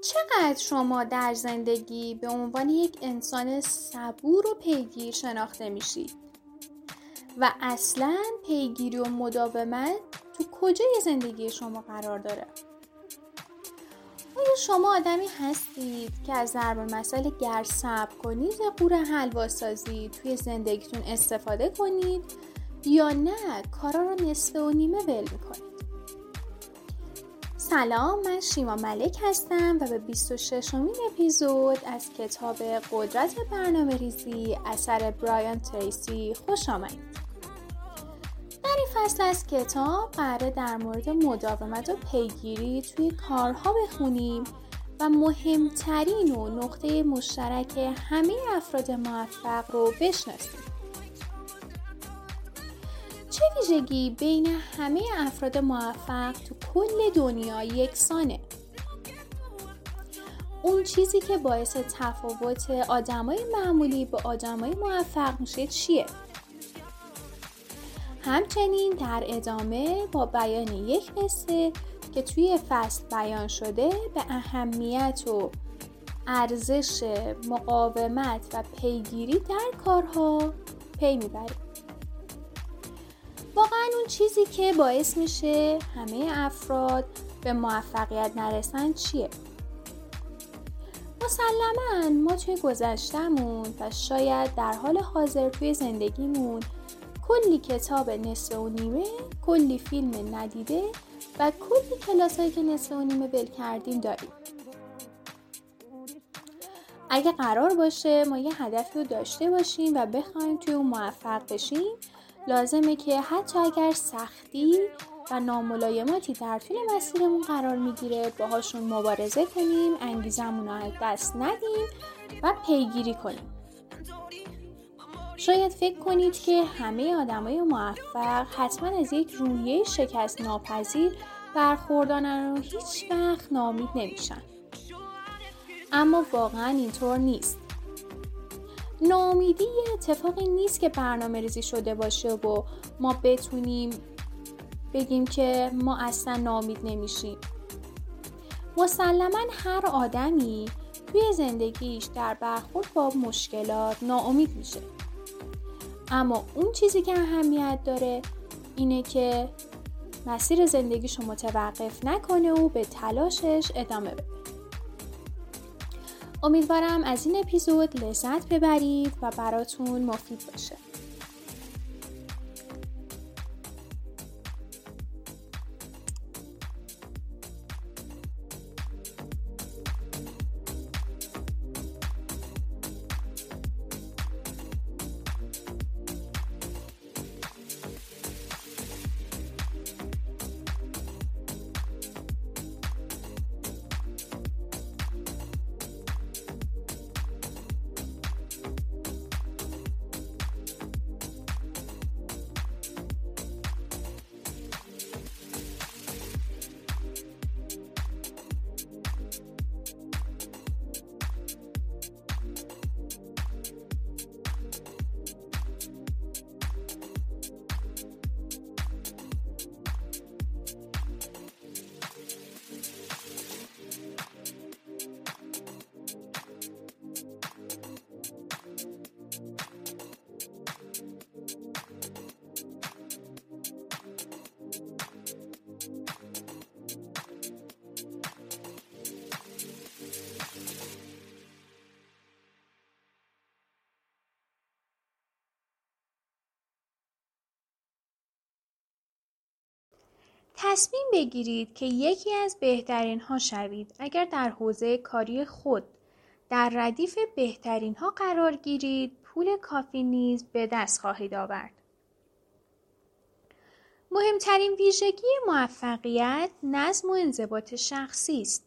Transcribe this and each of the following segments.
چقدر شما در زندگی به عنوان یک انسان صبور و پیگیر شناخته میشید و اصلا پیگیری و مداومت تو کجای زندگی شما قرار داره؟ آیا شما آدمی هستید که از ضرب المثل گر صبر کنید یا قور حلوا سازی توی زندگیتون استفاده کنید یا نه کارا رو نصفه و نیمه ول می‌کنید؟ سلام من شیما ملک هستم و به 26 امین اپیزود از کتاب قدرت برنامه ریزی اثر برایان تریسی خوش آمدید. در این فصل از کتاب قراره در مورد مداومت و پیگیری توی کارها بخونیم و مهمترین و نقطه مشترک همه افراد موفق رو بشناسیم. چه ویژگی بین همه افراد موفق تو کل دنیا یکسانه؟ اون چیزی که باعث تفاوت آدمای معمولی به آدمای موفق میشه چیه؟ همچنین در ادامه با بیان یک قصه که توی فصل بیان شده به اهمیت و ارزش مقاومت و پیگیری در کارها پی می‌بریم. واقعا اون چیزی که باعث میشه همه افراد به موفقیت نرسن چیه؟ مسلما ما توی گذشتمون و شاید در حال حاضر توی زندگیمون کلی کتاب نصف و نیمه کلی فیلم ندیده و کلی کلاس هایی که نصف و نیمه ول کردیم داریم اگه قرار باشه ما یه هدفی رو داشته باشیم و بخوایم توی اون موفق بشیم لازمه که حتی اگر سختی و ناملایماتی در طول مسیرمون قرار می‌گیره باهاشون مبارزه کنیم انگیزمون رو دست ندیم و پیگیری کنیم. شاید فکر کنید که همه آدمای موفق حتما از یک روحیه شکست ناپذیر برخوردانن و هیچ وقت نامید نمیشن. اما واقعا اینطور نیست. ناامیدی یه اتفاقی نیست که برنامه ریزی شده باشه و ما بتونیم بگیم که ما اصلا نامید نمیشیم. مسلما هر آدمی توی زندگیش در برخورد با مشکلات ناامید میشه. اما اون چیزی که اهمیت داره اینه که مسیر زندگیشو متوقف نکنه و به تلاشش ادامه بده. امیدوارم از این اپیزود لذت ببرید و براتون مفید باشه. تصمیم بگیرید که یکی از بهترین ها شوید اگر در حوزه کاری خود در ردیف بهترین ها قرار گیرید پول کافی نیز به دست خواهید آورد. مهمترین ویژگی موفقیت نظم و انضباط شخصی است.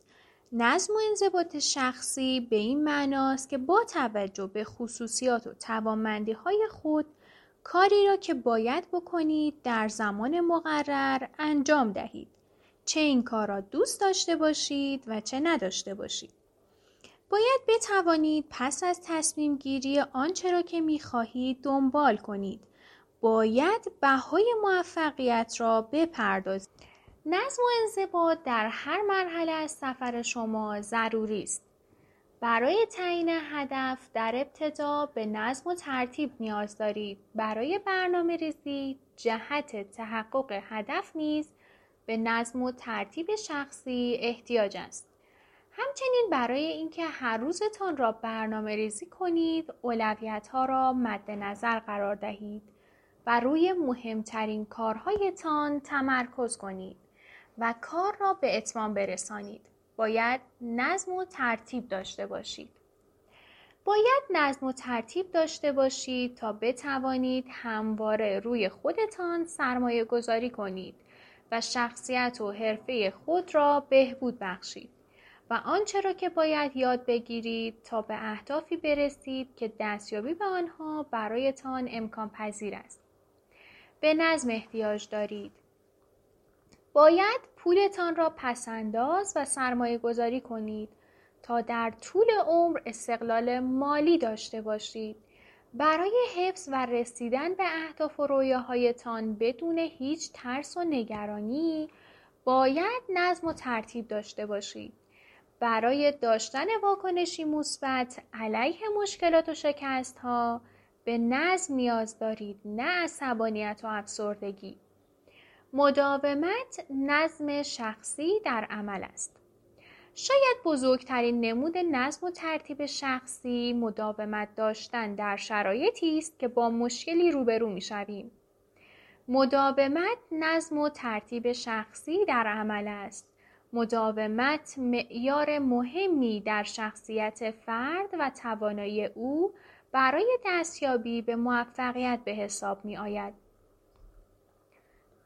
نظم و انضباط شخصی به این معناست که با توجه به خصوصیات و توانمندی های خود کاری را که باید بکنید در زمان مقرر انجام دهید. چه این کار را دوست داشته باشید و چه نداشته باشید. باید بتوانید پس از تصمیم گیری آنچه را که می خواهید دنبال کنید. باید بهای موفقیت را بپردازید. نظم و انضباط در هر مرحله از سفر شما ضروری است. برای تعیین هدف در ابتدا به نظم و ترتیب نیاز دارید. برای برنامه ریزی جهت تحقق هدف نیز به نظم و ترتیب شخصی احتیاج است. همچنین برای اینکه هر روزتان را برنامه ریزی کنید، اولویت ها را مد نظر قرار دهید و روی مهمترین کارهایتان تمرکز کنید و کار را به اتمام برسانید. باید نظم و ترتیب داشته باشید. باید نظم و ترتیب داشته باشید تا بتوانید همواره روی خودتان سرمایه گذاری کنید و شخصیت و حرفه خود را بهبود بخشید و آنچه را که باید یاد بگیرید تا به اهدافی برسید که دستیابی به آنها برایتان امکان پذیر است. به نظم احتیاج دارید. باید پولتان را پسنداز و سرمایه گذاری کنید تا در طول عمر استقلال مالی داشته باشید. برای حفظ و رسیدن به اهداف و رویاهایتان بدون هیچ ترس و نگرانی باید نظم و ترتیب داشته باشید. برای داشتن واکنشی مثبت علیه مشکلات و شکست ها به نظم نیاز دارید نه عصبانیت و افسردگی مداومت نظم شخصی در عمل است. شاید بزرگترین نمود نظم و ترتیب شخصی مداومت داشتن در شرایطی است که با مشکلی روبرو می‌شویم مداومت نظم و ترتیب شخصی در عمل است. مداومت معیار مهمی در شخصیت فرد و توانایی او برای دستیابی به موفقیت به حساب می آید.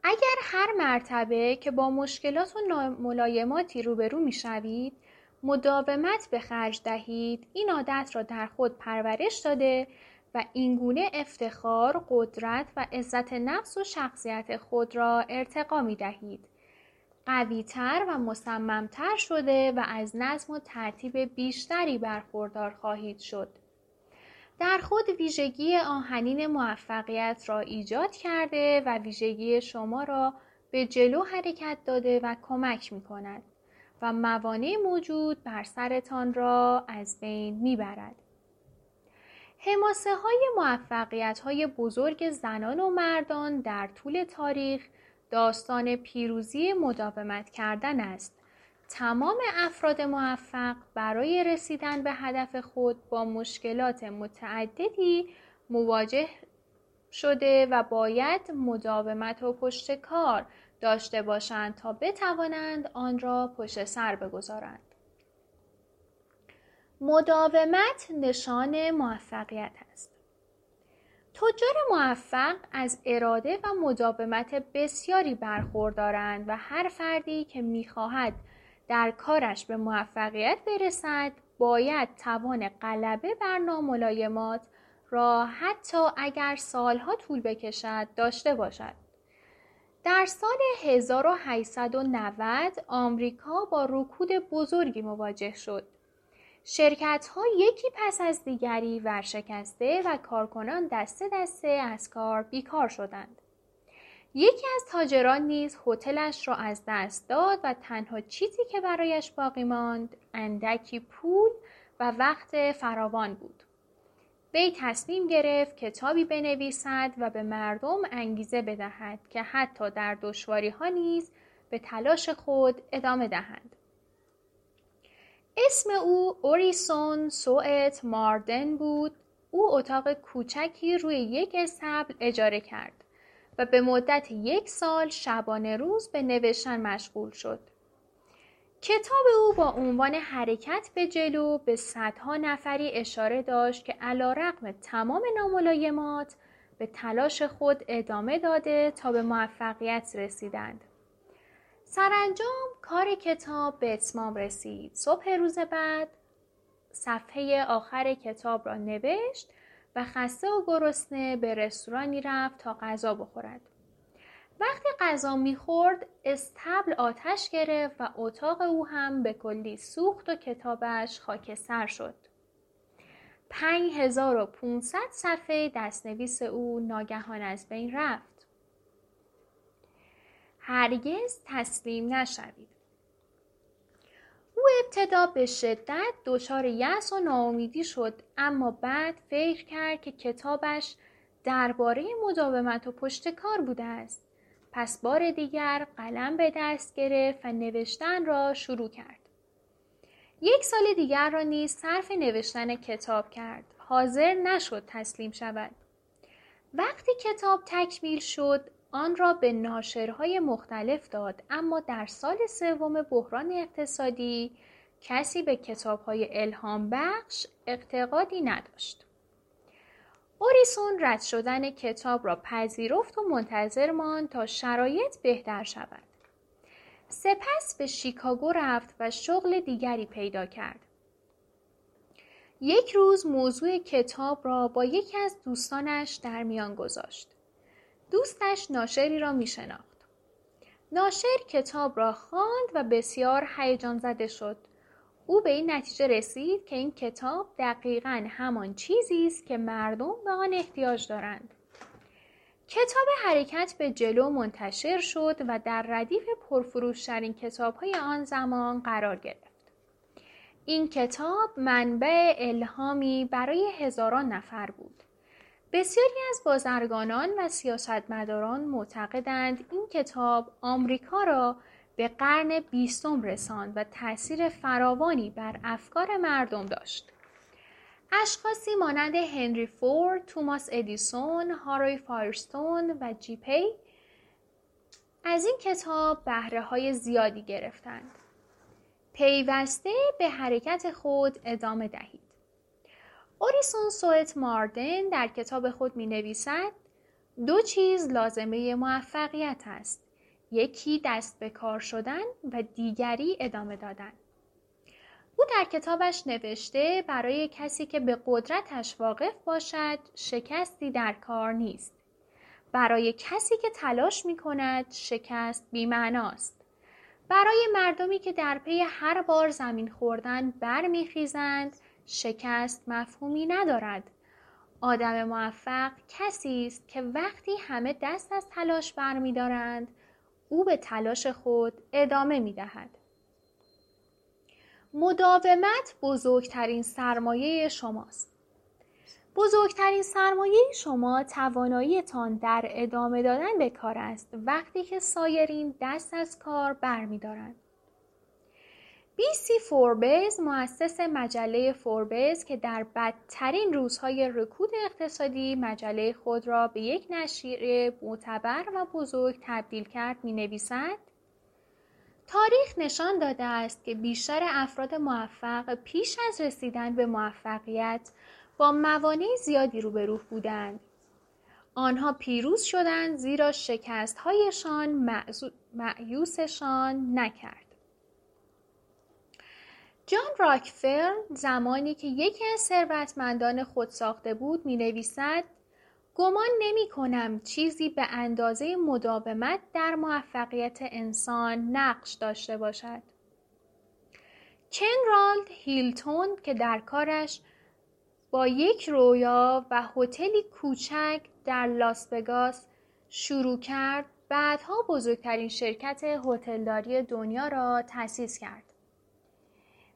اگر هر مرتبه که با مشکلات و ملایماتی روبرو می شوید مداومت به خرج دهید این عادت را در خود پرورش داده و اینگونه افتخار، قدرت و عزت نفس و شخصیت خود را ارتقا می دهید. قویتر و مصممتر شده و از نظم و ترتیب بیشتری برخوردار خواهید شد. در خود ویژگی آهنین موفقیت را ایجاد کرده و ویژگی شما را به جلو حرکت داده و کمک می کند و موانع موجود بر سرتان را از بین می برد. حماسه های موفقیت های بزرگ زنان و مردان در طول تاریخ داستان پیروزی مداومت کردن است. تمام افراد موفق برای رسیدن به هدف خود با مشکلات متعددی مواجه شده و باید مداومت و پشت کار داشته باشند تا بتوانند آن را پشت سر بگذارند. مداومت نشان موفقیت است. تجار موفق از اراده و مداومت بسیاری برخوردارند و هر فردی که می‌خواهد در کارش به موفقیت برسد باید توان غلبه بر ناملایمات را حتی اگر سالها طول بکشد داشته باشد. در سال 1890 آمریکا با رکود بزرگی مواجه شد. شرکت ها یکی پس از دیگری ورشکسته و کارکنان دسته دسته از کار بیکار شدند. یکی از تاجران نیز هتلش را از دست داد و تنها چیزی که برایش باقی ماند اندکی پول و وقت فراوان بود. وی تصمیم گرفت کتابی بنویسد و به مردم انگیزه بدهد که حتی در دشواری ها نیز به تلاش خود ادامه دهند. اسم او اوریسون سوئت ماردن بود. او اتاق کوچکی روی یک استبل اجاره کرد و به مدت یک سال شبانه روز به نوشتن مشغول شد. کتاب او با عنوان حرکت به جلو به صدها نفری اشاره داشت که علا رقم تمام ناملایمات به تلاش خود ادامه داده تا به موفقیت رسیدند. سرانجام کار کتاب به اتمام رسید. صبح روز بعد صفحه آخر کتاب را نوشت و خسته و گرسنه به رستورانی رفت تا غذا بخورد. وقتی غذا می‌خورد استبل آتش گرفت و اتاق او هم به کلی سوخت و کتابش خاکستر شد. 5500 صفحه دستنویس او ناگهان از بین رفت. هرگز تسلیم نشوید او ابتدا به شدت دچار یأس و ناامیدی شد اما بعد فکر کرد که کتابش درباره مداومت و پشتکار بوده است. پس بار دیگر قلم به دست گرفت و نوشتن را شروع کرد. یک سال دیگر را نیز صرف نوشتن کتاب کرد. حاضر نشد تسلیم شود. وقتی کتاب تکمیل شد آن را به ناشرهای مختلف داد اما در سال سوم بحران اقتصادی کسی به کتابهای الهام بخش اقتقادی نداشت. اوریسون رد شدن کتاب را پذیرفت و منتظر ماند تا شرایط بهتر شود. سپس به شیکاگو رفت و شغل دیگری پیدا کرد. یک روز موضوع کتاب را با یکی از دوستانش در میان گذاشت. دوستش ناشری را می شناخت. ناشر کتاب را خواند و بسیار هیجان زده شد. او به این نتیجه رسید که این کتاب دقیقا همان چیزی است که مردم به آن احتیاج دارند. کتاب حرکت به جلو منتشر شد و در ردیف پرفروشترین کتابهای آن زمان قرار گرفت. این کتاب منبع الهامی برای هزاران نفر بود. بسیاری از بازرگانان و سیاستمداران معتقدند این کتاب آمریکا را به قرن بیستم رساند و تاثیر فراوانی بر افکار مردم داشت. اشخاصی مانند هنری فورد، توماس ادیسون، هاروی فایرستون و جی‌پی از این کتاب بهره های زیادی گرفتند. پیوسته به حرکت خود ادامه دهید. اوریسون سوئت ماردن در کتاب خود می نویسد دو چیز لازمه‌ی موفقیت است. یکی دست به کار شدن و دیگری ادامه دادن. او در کتابش نوشته برای کسی که به قدرتش واقف باشد شکستی در کار نیست. برای کسی که تلاش می کند شکست بیمعناست. برای مردمی که در پی هر بار زمین خوردن برمیخیزند شکست مفهومی ندارد. آدم موفق کسی است که وقتی همه دست از تلاش برمیدارند او به تلاش خود ادامه می دهد. مداومت بزرگترین سرمایه شماست. بزرگترین سرمایه شما تواناییتان در ادامه دادن به کار است وقتی که سایرین دست از کار برمیدارند. سی فوربز مؤسس مجله فوربز که در بدترین روزهای رکود اقتصادی مجله خود را به یک نشریه معتبر و بزرگ تبدیل کرد می نویسد تاریخ نشان داده است که بیشتر افراد موفق پیش از رسیدن به موفقیت با موانع زیادی روبرو بودند. آنها پیروز شدند زیرا شکستهایشان معیوسشان نکرد. جان راکفل زمانی که یکی از ثروتمندان خود ساخته بود می نویسد گمان نمی کنم چیزی به اندازه مداومت در موفقیت انسان نقش داشته باشد. کنرالد هیلتون که در کارش با یک رویا و هتلی کوچک در لاس وگاس شروع کرد بعدها بزرگترین شرکت هتلداری دنیا را تأسیس کرد.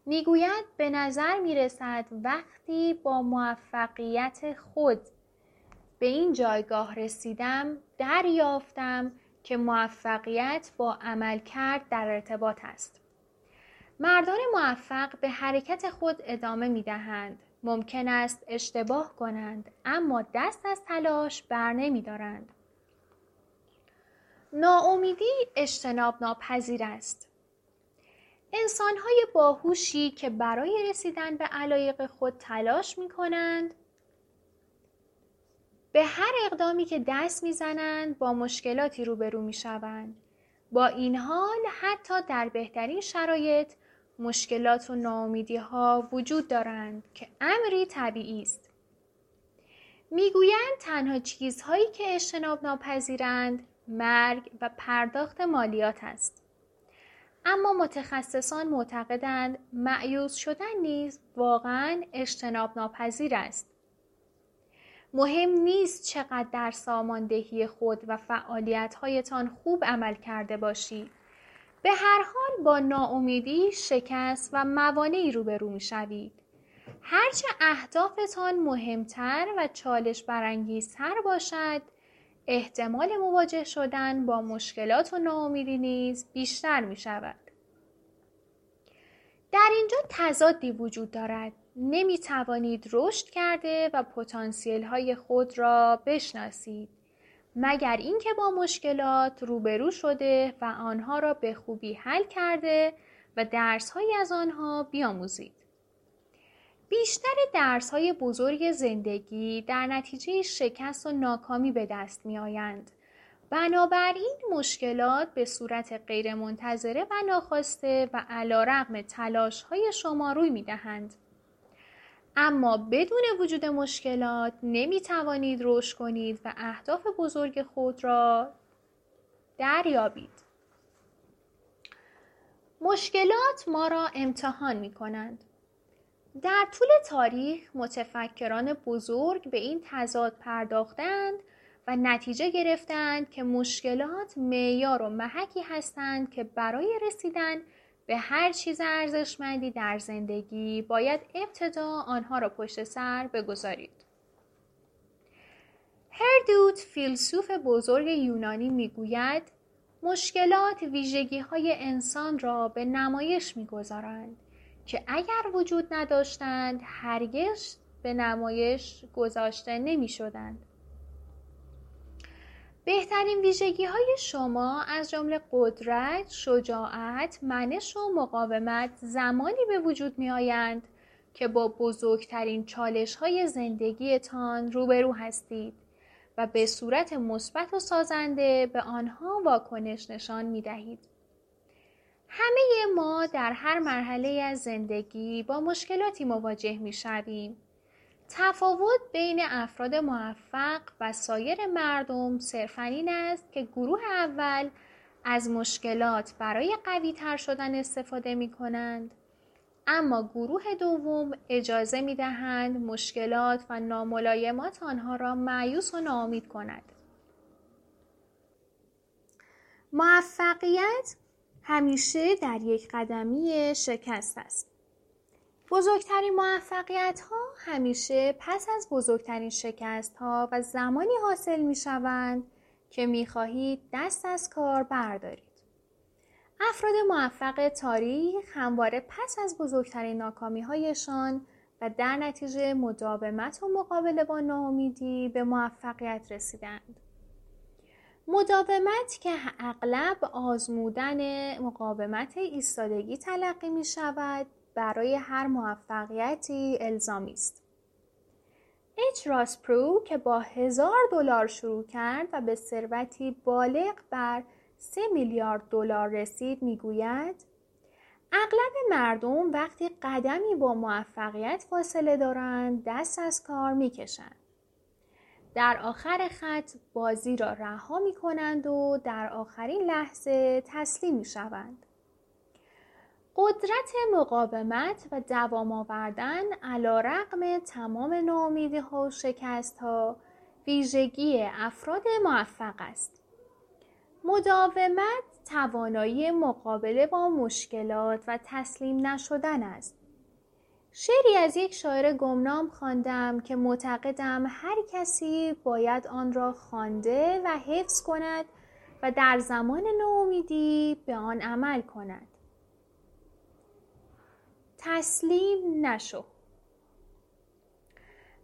می‌گوید به نظر می رسد وقتی با موفقیت خود به این جایگاه رسیدم دریافتم که موفقیت با عمل کرد در ارتباط است. مردان موفق به حرکت خود ادامه می دهند. ممکن است اشتباه کنند اما دست از تلاش بر نمی دارند. ناامیدی اجتناب ناپذیر است. انسانهای باهوشی که برای رسیدن به علایق خود تلاش می کنند به هر اقدامی که دست می‌زنند با مشکلاتی روبرو می شوند. با این حال حتی در بهترین شرایط مشکلات و ناامیدی ها وجود دارند که امری طبیعی است. می‌گویند تنها چیزهایی که اجتناب ناپذیرند مرگ و پرداخت مالیات است. اما متخصصان معتقدند معیوز شدن نیز واقعا اجتناب ناپذیر است. مهم نیست چقدر در ساماندهی خود و فعالیتهایتان خوب عمل کرده باشید. به هر حال با ناامیدی، شکست و موانعی روبرو می شوید. هرچه اهدافتان مهمتر و چالش برانگیزتر باشد، احتمال مواجه شدن با مشکلات و ناامیدی نیز بیشتر می شود. در اینجا تضادی وجود دارد. نمی توانید رشد کرده و پتانسیل های خود را بشناسید. مگر اینکه با مشکلات روبرو شده و آنها را به خوبی حل کرده و درسهایی از آنها بیاموزید. بیشتر درس های بزرگ زندگی در نتیجه شکست و ناکامی به دست می آیند. بنابراین مشکلات به صورت غیرمنتظره و ناخواسته و علا رقم تلاش های شما روی می دهند. اما بدون وجود مشکلات نمی توانید رشد کنید و اهداف بزرگ خود را دریابید. مشکلات ما را امتحان می کنند. در طول تاریخ متفکران بزرگ به این تضاد پرداختند و نتیجه گرفتند که مشکلات معیار و محکی هستند که برای رسیدن به هر چیز ارزشمندی در زندگی باید ابتدا آنها را پشت سر بگذارید. هردوت فیلسوف بزرگ یونانی می‌گوید مشکلات ویژگی های انسان را به نمایش می‌گذارند که اگر وجود نداشتند هرگز به نمایش گذاشته نمی شدند. بهترین ویژگی های شما از جمله قدرت، شجاعت، منش و مقاومت زمانی به وجود می آیند که با بزرگترین چالش های زندگیتان روبرو هستید و به صورت مثبت و سازنده به آنها واکنش نشان می دهید. همه ما در هر مرحله از زندگی با مشکلاتی مواجه می شویم. تفاوت بین افراد موفق و سایر مردم صرفا این است که گروه اول از مشکلات برای قوی تر شدن استفاده می کنند. اما گروه دوم اجازه می دهند مشکلات و ناملایمات آنها را معیوس و ناامید کند. موفقیت همیشه در یک قدمی شکست است. بزرگترین موفقیت ها همیشه پس از بزرگترین شکست ها و زمانی حاصل می شوند که می خواهید دست از کار بردارید. افراد موفق تاریخ همواره پس از بزرگترین ناکامی هایشان و در نتیجه مداومت و مقابله با ناامیدی به موفقیت رسیدند. مداومت که اغلب آزمودن مقاومت ایستادگی تلقی می شود برای هر موفقیتی الزامی است. اچ راس پرو که با هزار دلار شروع کرد و به ثروتی بالغ بر سه میلیارد دلار رسید می‌گوید اغلب مردم وقتی قدمی با موفقیت فاصله دارند دست از کار می‌کشند در آخر خط بازی را رها می کنند و در آخرین لحظه تسلیم می شوند. قدرت مقاومت و دوام آوردن علا رقم تمام نامیدی ها و شکست ها ویژگی افراد موفق است. مداومت توانایی مقابله با مشکلات و تسلیم نشدن است. شعری از یک شاعر گمنام خواندم که معتقدم هر کسی باید آن را خوانده و حفظ کند و در زمان ناامیدی به آن عمل کند. تسلیم نشو.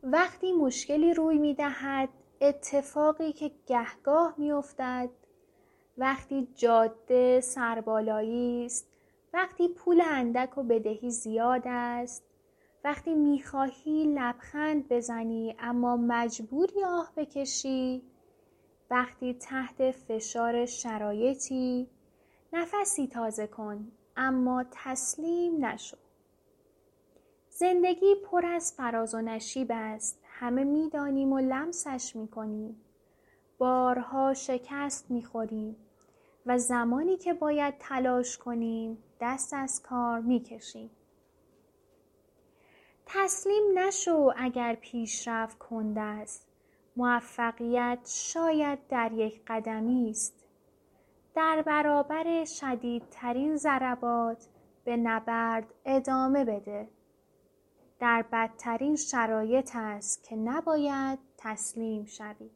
وقتی مشکلی روی می دهد اتفاقی که گهگاه می افتد وقتی جاده سربالایی است وقتی پول اندک و بدهی زیاد است وقتی می‌خواهی لبخند بزنی اما مجبوری آه بکشی وقتی تحت فشار شرایطی نفسی تازه کن اما تسلیم نشو. زندگی پر از فراز و نشیب است همه می‌دانیم و لمسش می‌کنیم بارها شکست می‌خوریم و زمانی که باید تلاش کنیم دست از کار می‌کشیم. تسلیم نشو اگر پیشرفت کنده است. موفقیت شاید در یک قدمی است. در برابر شدیدترین ضربات به نبرد ادامه بده. در بدترین شرایط است که نباید تسلیم شوی.